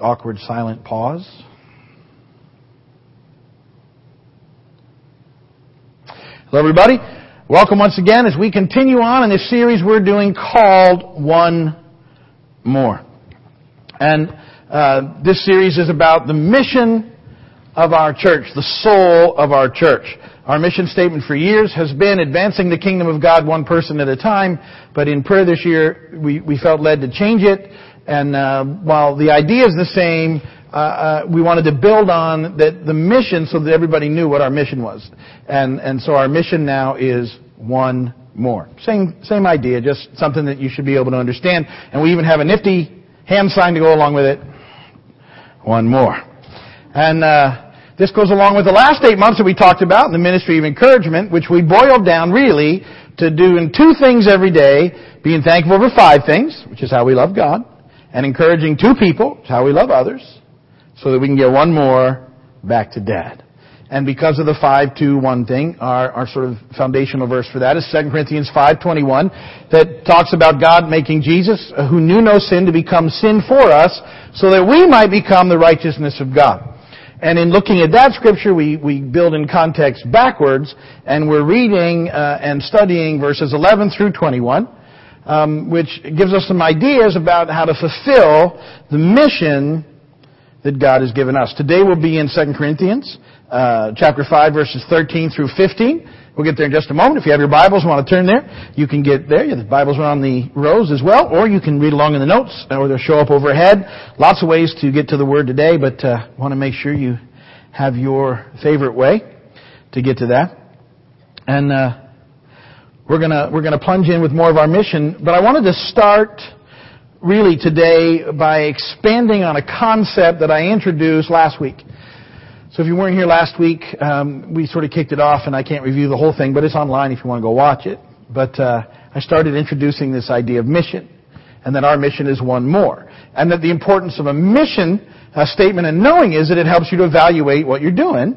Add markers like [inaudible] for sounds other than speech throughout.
Awkward silent pause. Hello, everybody. Welcome once again as we continue on in this series we're doing called One More. And uh, this series is about the mission of our church, the soul of our church. Our mission statement for years has been advancing the kingdom of God one person at a time, but in prayer this year we, we felt led to change it and uh, while the idea is the same, uh, uh, we wanted to build on that the mission so that everybody knew what our mission was. And and so our mission now is one more. Same same idea, just something that you should be able to understand. And we even have a nifty hand sign to go along with it. One more. And uh, this goes along with the last eight months that we talked about in the ministry of encouragement, which we boiled down really to doing two things every day, being thankful for five things, which is how we love God and encouraging two people, how we love others, so that we can get one more back to dad. And because of the 5-2-1 thing, our, our sort of foundational verse for that is 2 Corinthians 5.21 that talks about God making Jesus, uh, who knew no sin, to become sin for us, so that we might become the righteousness of God. And in looking at that scripture, we, we build in context backwards, and we're reading uh, and studying verses 11 through 21 um, which gives us some ideas about how to fulfill the mission that God has given us. Today we'll be in 2 Corinthians, uh, chapter 5, verses 13 through 15. We'll get there in just a moment. If you have your Bibles want to turn there, you can get there. The Bibles are on the rows as well, or you can read along in the notes, or they'll show up overhead. Lots of ways to get to the Word today, but uh, want to make sure you have your favorite way to get to that. And uh, we're gonna, we're gonna plunge in with more of our mission, but I wanted to start really today by expanding on a concept that I introduced last week. So if you weren't here last week, um, we sort of kicked it off, and I can't review the whole thing, but it's online if you want to go watch it. But uh, I started introducing this idea of mission, and that our mission is one more, and that the importance of a mission uh, statement and knowing is that it helps you to evaluate what you're doing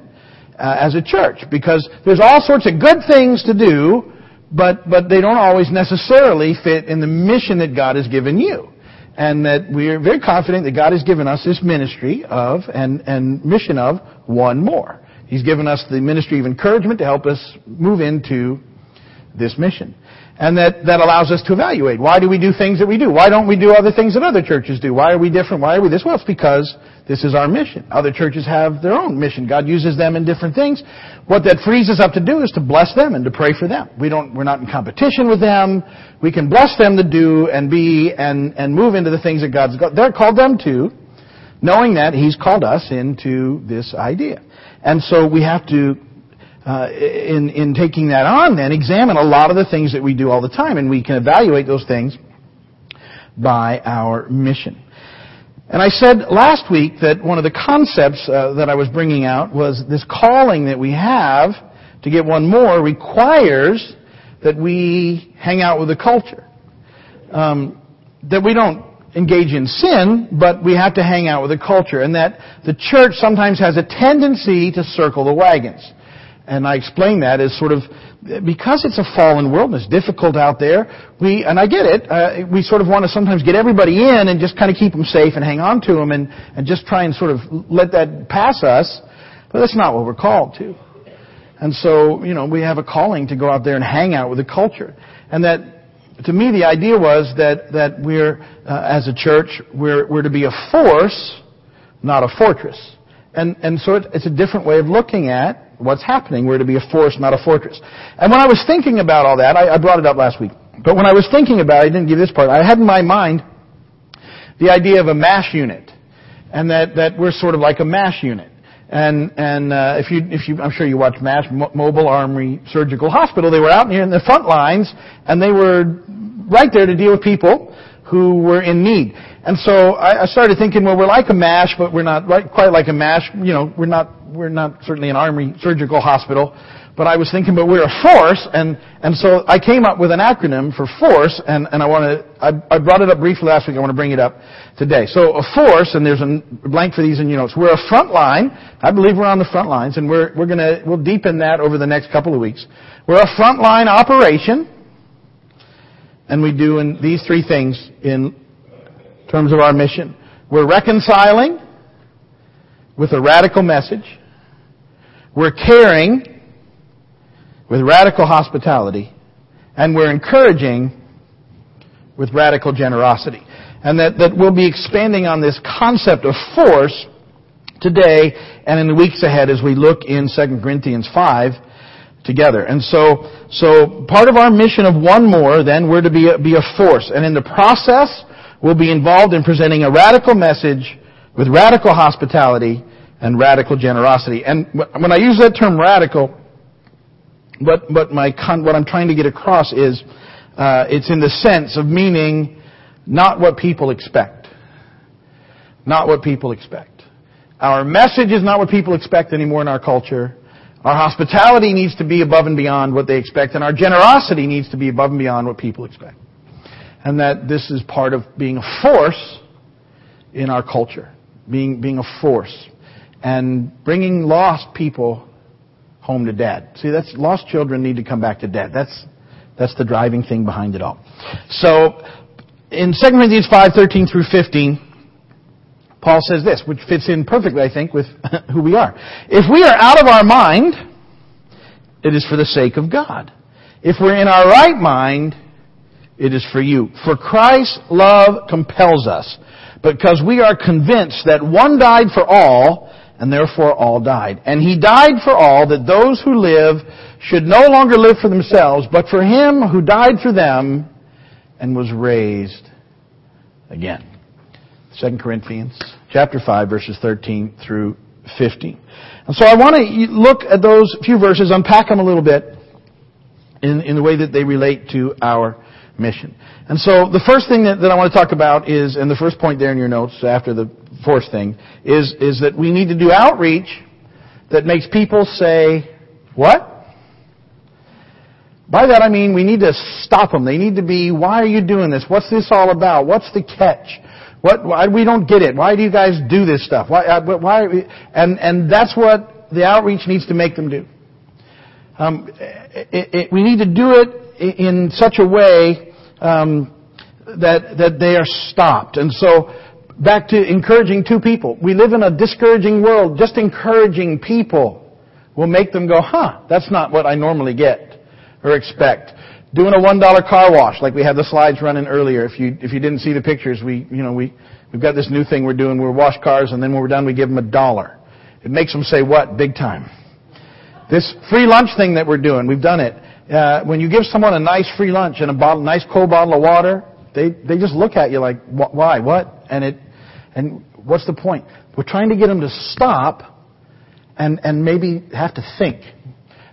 uh, as a church, because there's all sorts of good things to do but, but they don't always necessarily fit in the mission that God has given you. And that we are very confident that God has given us this ministry of and, and mission of one more. He's given us the ministry of encouragement to help us move into this mission. And that, that allows us to evaluate. Why do we do things that we do? Why don't we do other things that other churches do? Why are we different? Why are we this? Well, it's because this is our mission. Other churches have their own mission. God uses them in different things. What that frees us up to do is to bless them and to pray for them. We don't, we're not in competition with them. We can bless them to do and be and, and move into the things that God's got, they're called them to, knowing that He's called us into this idea. And so we have to, uh, in, in taking that on then, examine a lot of the things that we do all the time and we can evaluate those things by our mission. And I said last week that one of the concepts uh, that I was bringing out was this calling that we have to get one more requires that we hang out with the culture. Um, that we don't engage in sin, but we have to hang out with the culture. And that the church sometimes has a tendency to circle the wagons. And I explain that as sort of because it's a fallen world and it's difficult out there, we, and I get it, uh, we sort of want to sometimes get everybody in and just kind of keep them safe and hang on to them and, and just try and sort of let that pass us. But that's not what we're called to. And so, you know, we have a calling to go out there and hang out with the culture. And that, to me, the idea was that, that we're, uh, as a church, we're, we're to be a force, not a fortress. And, and so it, it's a different way of looking at what's happening. We're to be a force, not a fortress. And when I was thinking about all that, I, I brought it up last week. But when I was thinking about it, I didn't give this part. I had in my mind the idea of a MASH unit, and that that we're sort of like a MASH unit. And and uh, if you if you I'm sure you watch MASH Mobile Army Surgical Hospital. They were out here in the front lines, and they were right there to deal with people who were in need. And so I, I started thinking, well, we're like a MASH, but we're not quite like a MASH. You know, we're not we're not certainly an army surgical hospital, but I was thinking, but we're a force, and and so I came up with an acronym for force, and and I want to I, I brought it up briefly last week. I want to bring it up today. So a force, and there's a blank for these in your notes. We're a front line. I believe we're on the front lines, and we're we're gonna we'll deepen that over the next couple of weeks. We're a front line operation, and we do in these three things in terms of our mission. We're reconciling with a radical message. We're caring with radical hospitality. And we're encouraging with radical generosity. And that, that we'll be expanding on this concept of force today and in the weeks ahead as we look in 2 Corinthians 5 together. And so, so part of our mission of one more, then, we're to be a, be a force. And in the process, we'll be involved in presenting a radical message with radical hospitality and radical generosity. And when I use that term radical, what, what, my, what I'm trying to get across is, uh, it's in the sense of meaning not what people expect. Not what people expect. Our message is not what people expect anymore in our culture. Our hospitality needs to be above and beyond what they expect, and our generosity needs to be above and beyond what people expect. And that this is part of being a force in our culture. Being, being a force. And bringing lost people home to dad. See, that's, lost children need to come back to dad. That's, that's the driving thing behind it all. So, in 2 Corinthians 5, 13 through 15, Paul says this, which fits in perfectly, I think, with [laughs] who we are. If we are out of our mind, it is for the sake of God. If we're in our right mind, it is for you. For Christ's love compels us, because we are convinced that one died for all, and therefore all died. And he died for all, that those who live should no longer live for themselves, but for him who died for them and was raised again. 2 Corinthians chapter 5 verses 13 through 15. And so I want to look at those few verses, unpack them a little bit in, in the way that they relate to our mission. And so the first thing that, that I want to talk about is, and the first point there in your notes after the fourth thing, is, is that we need to do outreach that makes people say, what? By that I mean we need to stop them. They need to be, why are you doing this? What's this all about? What's the catch? What, why, we don't get it. Why do you guys do this stuff? Why, uh, why, and, and that's what the outreach needs to make them do. Um, it, it, we need to do it in such a way um, that that they are stopped. And so, back to encouraging two people. We live in a discouraging world. Just encouraging people will make them go, "Huh, that's not what I normally get or expect." doing a one dollar car wash, like we had the slides running earlier. If you if you didn't see the pictures, we you know we we've got this new thing we're doing. We wash cars, and then when we're done, we give them a dollar. It makes them say what big time. This free lunch thing that we're doing, we've done it. Uh, when you give someone a nice free lunch and a bottle, nice cold bottle of water, they they just look at you like why what and it and what's the point? We're trying to get them to stop and and maybe have to think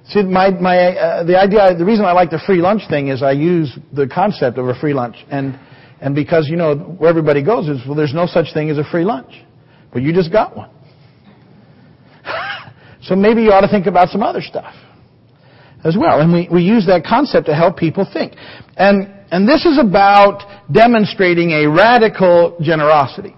See, my, my, uh, the idea, the reason I like the free lunch thing is I use the concept of a free lunch. And, and because, you know, where everybody goes is, well, there's no such thing as a free lunch. But you just got one. [laughs] so maybe you ought to think about some other stuff as well. And we, we use that concept to help people think. And, and this is about demonstrating a radical generosity.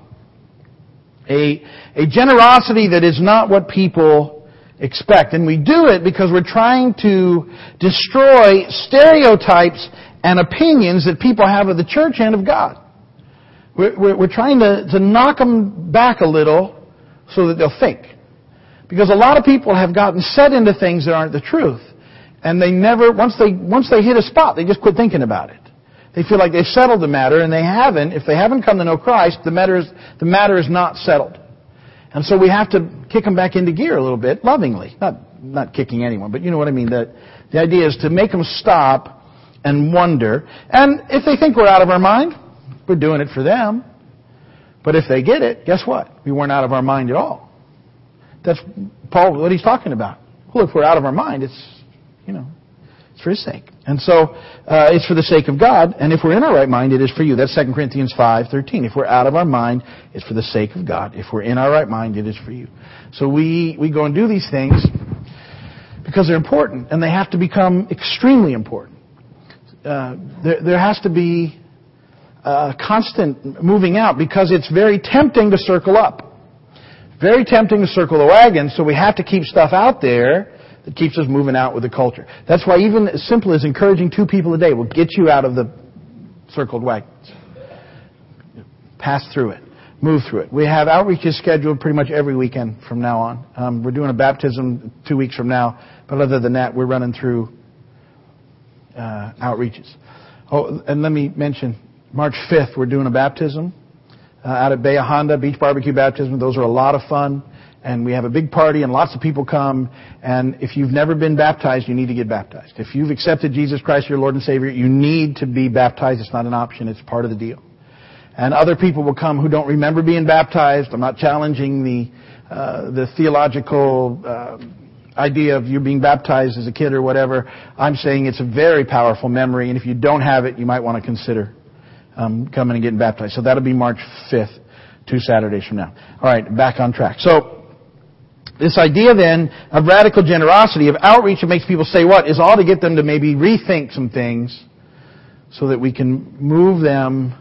A, a generosity that is not what people expect. And we do it because we're trying to destroy stereotypes and opinions that people have of the church and of God. We're, we're, we're trying to, to knock them back a little so that they'll think. Because a lot of people have gotten set into things that aren't the truth. And they never, once they, once they hit a spot, they just quit thinking about it. They feel like they've settled the matter, and they haven't. If they haven't come to know Christ, the matter is, the matter is not settled. And so we have to kick them back into gear a little bit, lovingly. Not, not kicking anyone, but you know what I mean. The, the idea is to make them stop and wonder. And if they think we're out of our mind, we're doing it for them. But if they get it, guess what? We weren't out of our mind at all. That's Paul, what he's talking about. Well, if we're out of our mind, it's, you know, it's for his sake. And so, uh, it's for the sake of God, and if we're in our right mind, it is for you. That's 2 Corinthians 5:13. If we're out of our mind, it's for the sake of God. If we're in our right mind, it is for you. So we, we go and do these things because they're important, and they have to become extremely important. Uh, there, there has to be a constant moving out because it's very tempting to circle up. Very tempting to circle the wagon, so we have to keep stuff out there that keeps us moving out with the culture. That's why even as simple as encouraging two people a day will get you out of the circled wagons. Pass through it. move through it. We have outreaches scheduled pretty much every weekend from now on. Um, we're doing a baptism two weeks from now, but other than that, we're running through uh, outreaches. Oh, and let me mention, March 5th, we're doing a baptism uh, out at Bahia Honda, Beach Barbecue Baptism. Those are a lot of fun. And we have a big party and lots of people come. And if you've never been baptized, you need to get baptized. If you've accepted Jesus Christ, your Lord and Savior, you need to be baptized. It's not an option. It's part of the deal. And other people will come who don't remember being baptized. I'm not challenging the, uh, the theological, uh, idea of you being baptized as a kid or whatever. I'm saying it's a very powerful memory, and if you don't have it, you might want to consider um, coming and getting baptized. So that'll be March 5th, two Saturdays from now. All right, back on track. So this idea then of radical generosity, of outreach that makes people say what, is all to get them to maybe rethink some things so that we can move them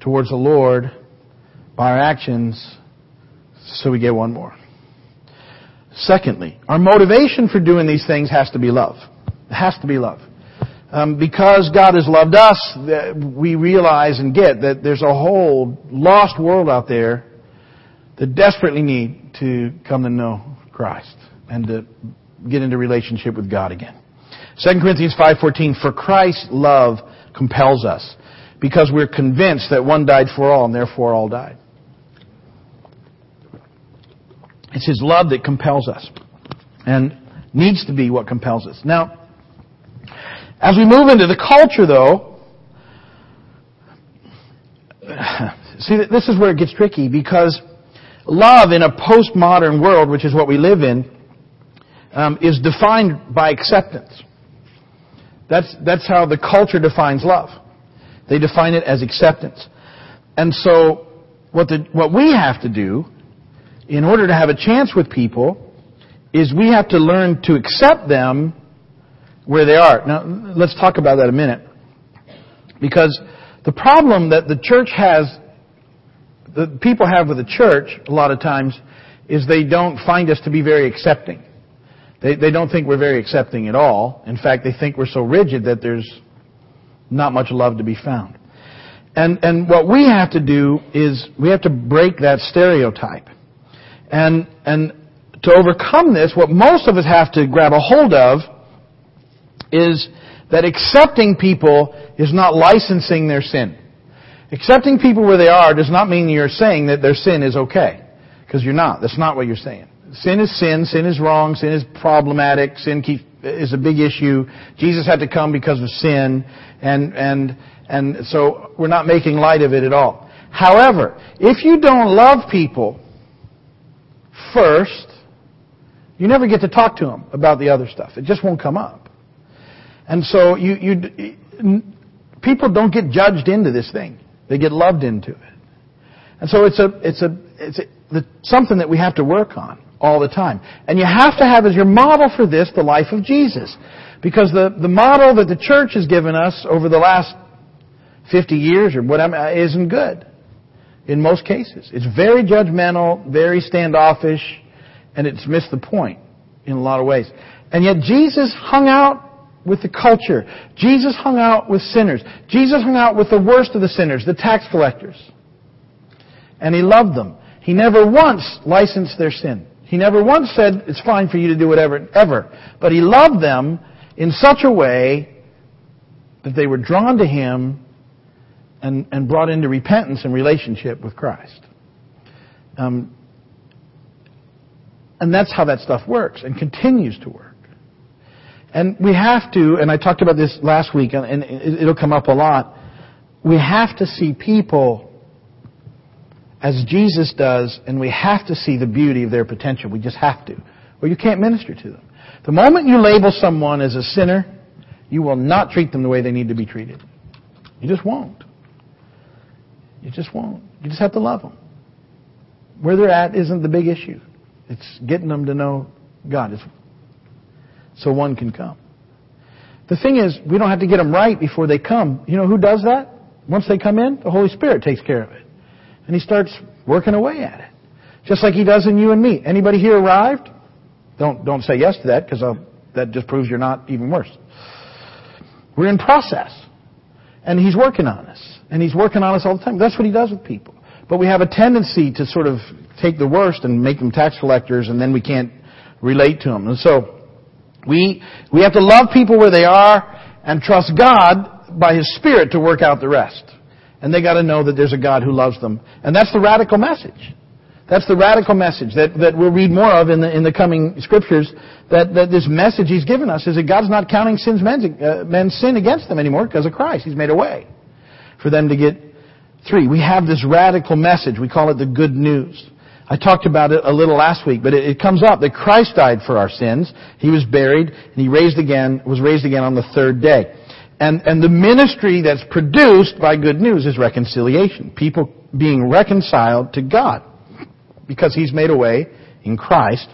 towards the Lord by our actions so we get one more. Secondly, our motivation for doing these things has to be love. It has to be love. Um, because God has loved us, we realize and get that there's a whole lost world out there that desperately need to come to know Christ and to get into relationship with God again. 2 Corinthians 5:14 For Christ's love compels us because we're convinced that one died for all and therefore all died. It's His love that compels us and needs to be what compels us. Now, as we move into the culture though, [sighs] see, this is where it gets tricky because love in a postmodern world, which is what we live in, um, is defined by acceptance. That's, that's how the culture defines love. They define it as acceptance. And so, what, the, what we have to do in order to have a chance with people is we have to learn to accept them where they are. Now, let's talk about that a minute. Because the problem that the church has, the people have with the church a lot of times, is they don't find us to be very accepting. They, they don't think we're very accepting at all. In fact, they think we're so rigid that there's not much love to be found. And, and what we have to do is we have to break that stereotype. And, and to overcome this, what most of us have to grab a hold of is that accepting people is not licensing their sin. Accepting people where they are does not mean you're saying that their sin is okay. Because you're not. That's not what you're saying. Sin is sin. Sin is wrong. Sin is problematic. Sin is a big issue. Jesus had to come because of sin. And, and, and so we're not making light of it at all. However, if you don't love people first, you never get to talk to them about the other stuff. It just won't come up. And so you, you, people don't get judged into this thing. They get loved into it. And so it's a, it's a, it's a, something that we have to work on all the time. And you have to have as your model for this the life of Jesus. Because the, the model that the church has given us over the last 50 years or whatever uh, isn't good in most cases. It's very judgmental, very standoffish, and it's missed the point in a lot of ways. And yet Jesus hung out with the culture. Jesus hung out with sinners. Jesus hung out with the worst of the sinners, the tax collectors. And he loved them. He never once licensed their sin. He never once said, it's fine for you to do whatever, ever. But he loved them in such a way that they were drawn to him and, and brought into repentance and relationship with Christ. Um, and that's how that stuff works and continues to work. And we have to, and I talked about this last week, and it'll come up a lot. We have to see people as Jesus does, and we have to see the beauty of their potential. We just have to. Or you can't minister to them. The moment you label someone as a sinner, you will not treat them the way they need to be treated. You just won't. You just won't. You just have to love them. Where they're at isn't the big issue. It's getting them to know God so one can come. The thing is, we don't have to get them right before they come. You know who does that? Once they come in, the Holy Spirit takes care of it. And He starts working away at it. Just like He does in you and me. Anybody here arrived? Don't, don't say yes to that because that just proves you're not even worse. We're in process. And He's working on us. And He's working on us all the time. That's what He does with people. but we have a tendency to sort of take the worst and make them tax collectors and then we can't relate to them. And so, we, we have to love people where they are and trust God by His Spirit to work out the rest. And they gotta know that there's a God who loves them. And that's the radical message. That's the radical message that, that we'll read more of in the, in the coming scriptures. That, that this message He's given us is that God's not counting sins, men's, uh, men's sin against them anymore because of Christ. He's made a way for them to get Three, we have this radical message. We call it the good news. I talked about it a little last week, but it, it, comes up that Christ died for our sins. He was buried, and He raised again, was raised again on the third day. And, and the ministry that's produced by good news is reconciliation. People being reconciled to God. Because He's made a way in Christ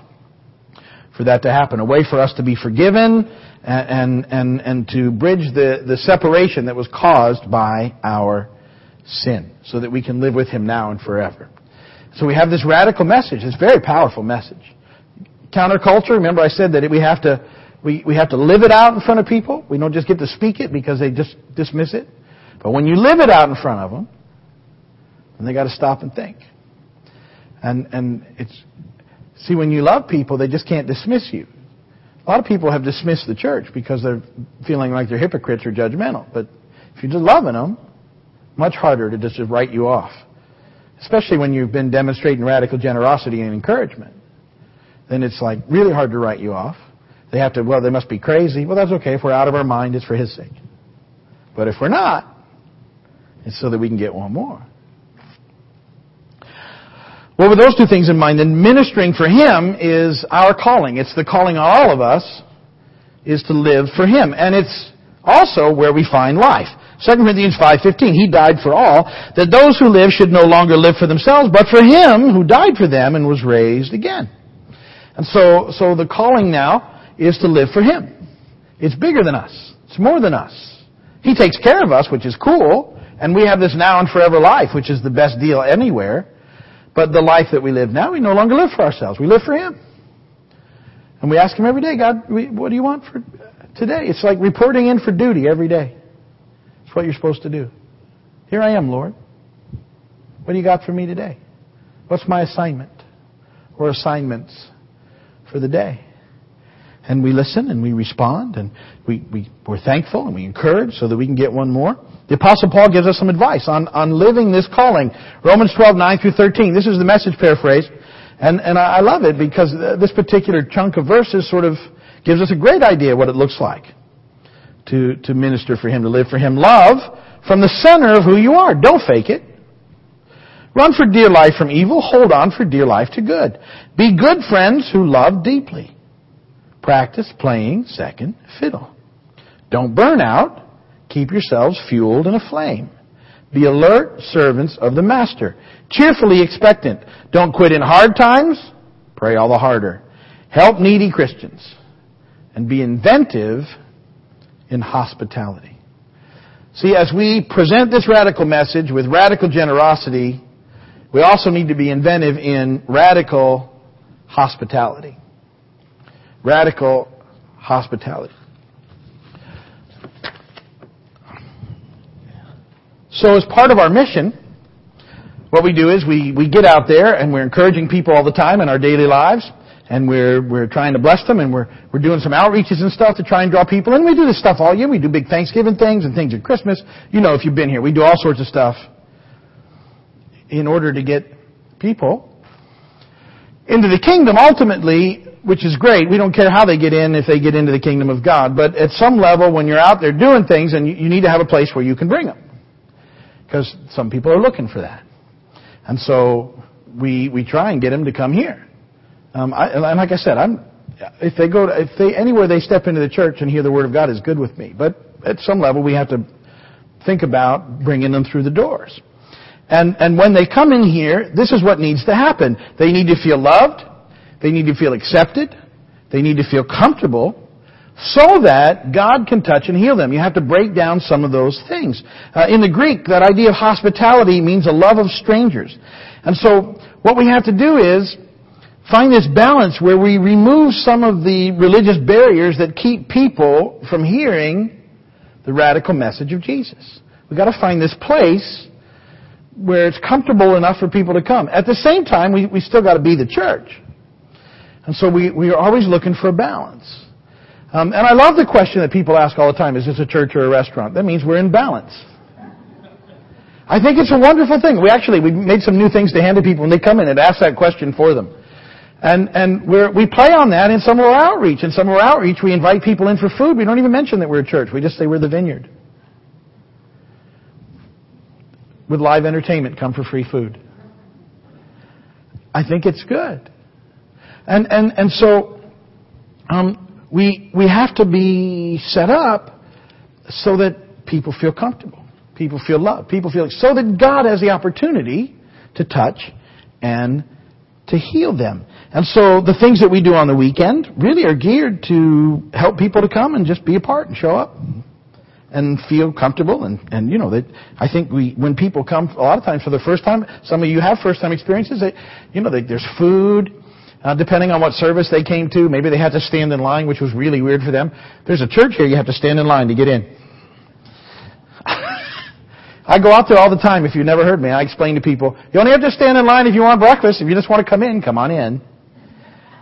for that to happen. A way for us to be forgiven and, and, and, and to bridge the, the separation that was caused by our sin so that we can live with Him now and forever. So we have this radical message, this very powerful message. Counterculture, remember I said that we have to, we, we have to live it out in front of people. We don't just get to speak it because they just dismiss it. But when you live it out in front of them, then they got to stop and think. And, and it's, see, when you love people, they just can't dismiss you. A lot of people have dismissed the church because they're feeling like they're hypocrites or judgmental. But if you're just loving them, much harder to just write you off. Especially when you've been demonstrating radical generosity and encouragement. Then it's like really hard to write you off. They have to, well, they must be crazy. Well, that's okay. If we're out of our mind, it's for His sake. But if we're not, it's so that we can get one more. Well, with those two things in mind, then ministering for Him is our calling. It's the calling on all of us is to live for Him. And it's also where we find life. 2 Corinthians 5:15 He died for all that those who live should no longer live for themselves but for him who died for them and was raised again. And so so the calling now is to live for him. It's bigger than us. It's more than us. He takes care of us, which is cool, and we have this now and forever life, which is the best deal anywhere. But the life that we live now, we no longer live for ourselves. We live for him. And we ask him every day, God, what do you want for today? It's like reporting in for duty every day. What you're supposed to do. Here I am, Lord. What do you got for me today? What's my assignment or assignments for the day? And we listen and we respond and we, we, we're thankful and we encourage so that we can get one more. The Apostle Paul gives us some advice on, on living this calling. Romans 12, 9 through 13. This is the message paraphrase. And, and I love it because this particular chunk of verses sort of gives us a great idea what it looks like to, to minister for Him, to live for Him. Love from the center of who you are. Don't fake it. Run for dear life from evil. Hold on for dear life to good. Be good friends who love deeply. Practice playing second fiddle. Don't burn out. Keep yourselves fueled and aflame. Be alert servants of the Master. Cheerfully expectant. Don't quit in hard times. Pray all the harder. Help needy Christians. And be inventive in hospitality. See, as we present this radical message with radical generosity, we also need to be inventive in radical hospitality. Radical hospitality. So as part of our mission, what we do is we, we get out there and we're encouraging people all the time in our daily lives and we're we're trying to bless them, and we're we're doing some outreaches and stuff to try and draw people. And we do this stuff all year. We do big Thanksgiving things and things at Christmas. You know, if you've been here, we do all sorts of stuff in order to get people into the kingdom. Ultimately, which is great. We don't care how they get in if they get into the kingdom of God. But at some level, when you're out there doing things, and you, you need to have a place where you can bring them, because some people are looking for that. And so we we try and get them to come here. Um, I, and like I said, I'm, if they go, to, if they anywhere they step into the church and hear the word of God is good with me. But at some level, we have to think about bringing them through the doors. And and when they come in here, this is what needs to happen. They need to feel loved. They need to feel accepted. They need to feel comfortable so that God can touch and heal them. You have to break down some of those things. Uh, in the Greek, that idea of hospitality means a love of strangers. And so what we have to do is find this balance where we remove some of the religious barriers that keep people from hearing the radical message of Jesus. We've got to find this place where it's comfortable enough for people to come. At the same time, we, we still got to be the church. And so we, we are always looking for a balance. Um, and I love the question that people ask all the time, is this a church or a restaurant? That means we're in balance. I think it's a wonderful thing. We actually, we made some new things to hand to people when they come in and ask that question for them. And, we play on that in some of our outreach. In some of our outreach, we invite people in for food. We don't even mention that we're a church. We just say we're the vineyard. With live entertainment, come for free food. I think it's good. And, and, and so, um, we, we have to be set up so that people feel comfortable. People feel loved. People feel so that God has the opportunity to touch and to heal them. And so the things that we do on the weekend really are geared to help people to come and just be a part and show up and feel comfortable. And, and you know that I think we when people come a lot of times for the first time some of you have first time experiences that you know they, there's food uh, depending on what service they came to. Maybe they had to stand in line which was really weird for them. There's a church here you have to stand in line to get in I go out there all the time. If you've never heard me, I explain to people, you only have to stand in line if you want breakfast. If you just want to come in, come on in.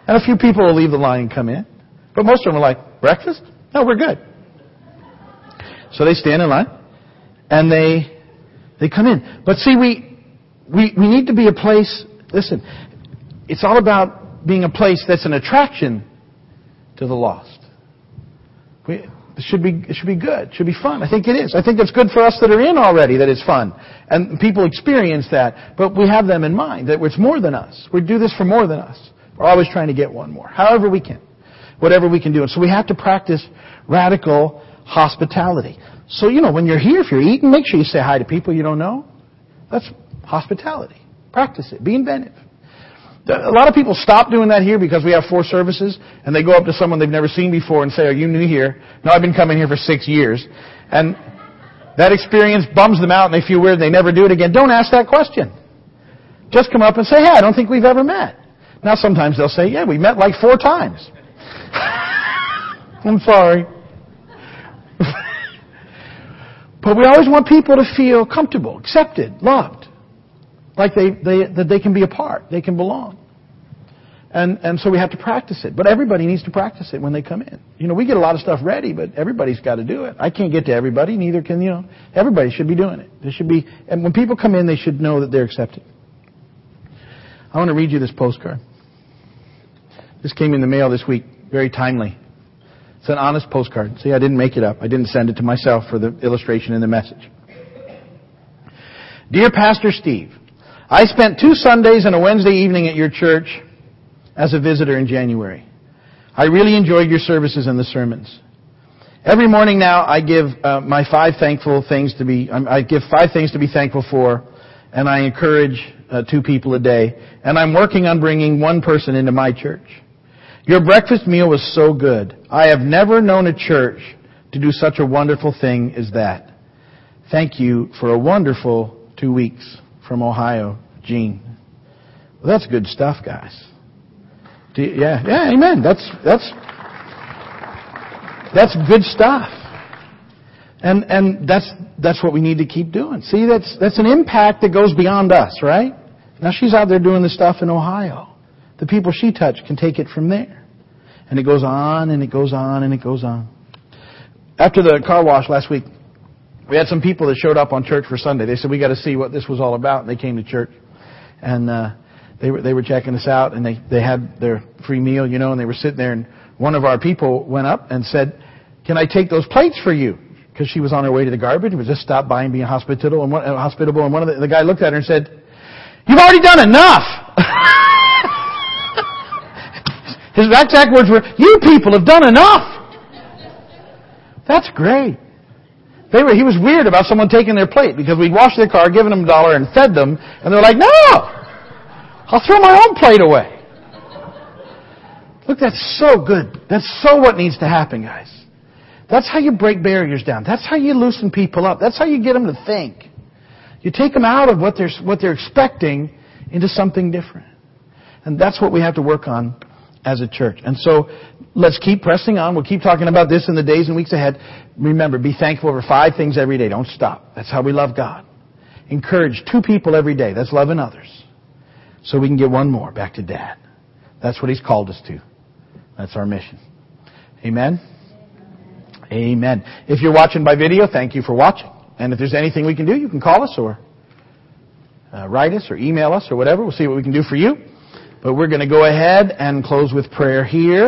And a few people will leave the line and come in. But most of them are like, breakfast? No, we're good. So they stand in line and they, they come in. But see, we, we, we need to be a place, listen, it's all about being a place that's an attraction to the lost. We, should be, it should be good. It should be fun. I think it is. I think it's good for us that are in already that it's fun. And people experience that. But we have them in mind that it's more than us. We do this for more than us. We're always trying to get one more. However we can. Whatever we can do. And so we have to practice radical hospitality. So, you know, when you're here, if you're eating, make sure you say hi to people you don't know. That's hospitality. Practice it. Be inventive. A lot of people stop doing that here because we have four services, and they go up to someone they've never seen before and say, are you new here? No, I've been coming here for six years. And that experience bums them out and they feel weird and they never do it again. Don't ask that question. Just come up and say, hey, I don't think we've ever met. Now sometimes they'll say, yeah, we met like four times. [laughs] I'm sorry. [laughs] but we always want people to feel comfortable, accepted, loved like they, they, that they can be a part, they can belong. And, and so we have to practice it. But everybody needs to practice it when they come in. You know, we get a lot of stuff ready, but everybody's got to do it. I can't get to everybody, neither can, you know, everybody should be doing it. They should be, and when people come in, they should know that they're accepted. I want to read you this postcard. This came in the mail this week, very timely. It's an honest postcard. See, I didn't make it up. I didn't send it to myself for the illustration in the message. Dear Pastor Steve, I spent two Sundays and a Wednesday evening at your church as a visitor in January. I really enjoyed your services and the sermons. Every morning now, I give uh, my five thankful things to be. Um, I give five things to be thankful for, and I encourage uh, two people a day. And I'm working on bringing one person into my church. Your breakfast meal was so good. I have never known a church to do such a wonderful thing as that. Thank you for a wonderful two weeks from Ohio, Gene. Well, that's good stuff, guys. You, yeah, yeah, amen. That's that's that's good stuff. And and that's that's what we need to keep doing. See, that's that's an impact that goes beyond us, right? Now she's out there doing the stuff in Ohio. The people she touched can take it from there. And it goes on and it goes on and it goes on. After the car wash last week, we had some people that showed up on church for Sunday. They said, we got to see what this was all about. And they came to church. And, uh, they were, they were checking us out and they, they had their free meal, you know, and they were sitting there and one of our people went up and said, can I take those plates for you? Because she was on her way to the garbage. We just stopped by and being hospitable. And one, uh, hospitable. And one of the, the guy looked at her and said, you've already done enough. [laughs] His exact words were, you people have done enough. That's great. They were, he was weird about someone taking their plate because we'd washed their car, given them a dollar, and fed them, and they're like, no! I'll throw my own plate away. Look, that's so good. That's so what needs to happen, guys. That's how you break barriers down. That's how you loosen people up. That's how you get them to think. You take them out of what they're, what they're expecting into something different. And that's what we have to work on as a church. And so let's keep pressing on. We'll keep talking about this in the days and weeks ahead. Remember, be thankful for five things every day. Don't stop. That's how we love God. encourage two people every day. That's loving others. So we can get one more back to dad. That's what he's called us to. That's our mission. Amen? Amen. If you're watching by video, thank you for watching. And if there's anything we can do, you can call us or uh, write us or email us or whatever. We'll see what we can do for you. But we're going to go ahead and close with prayer here.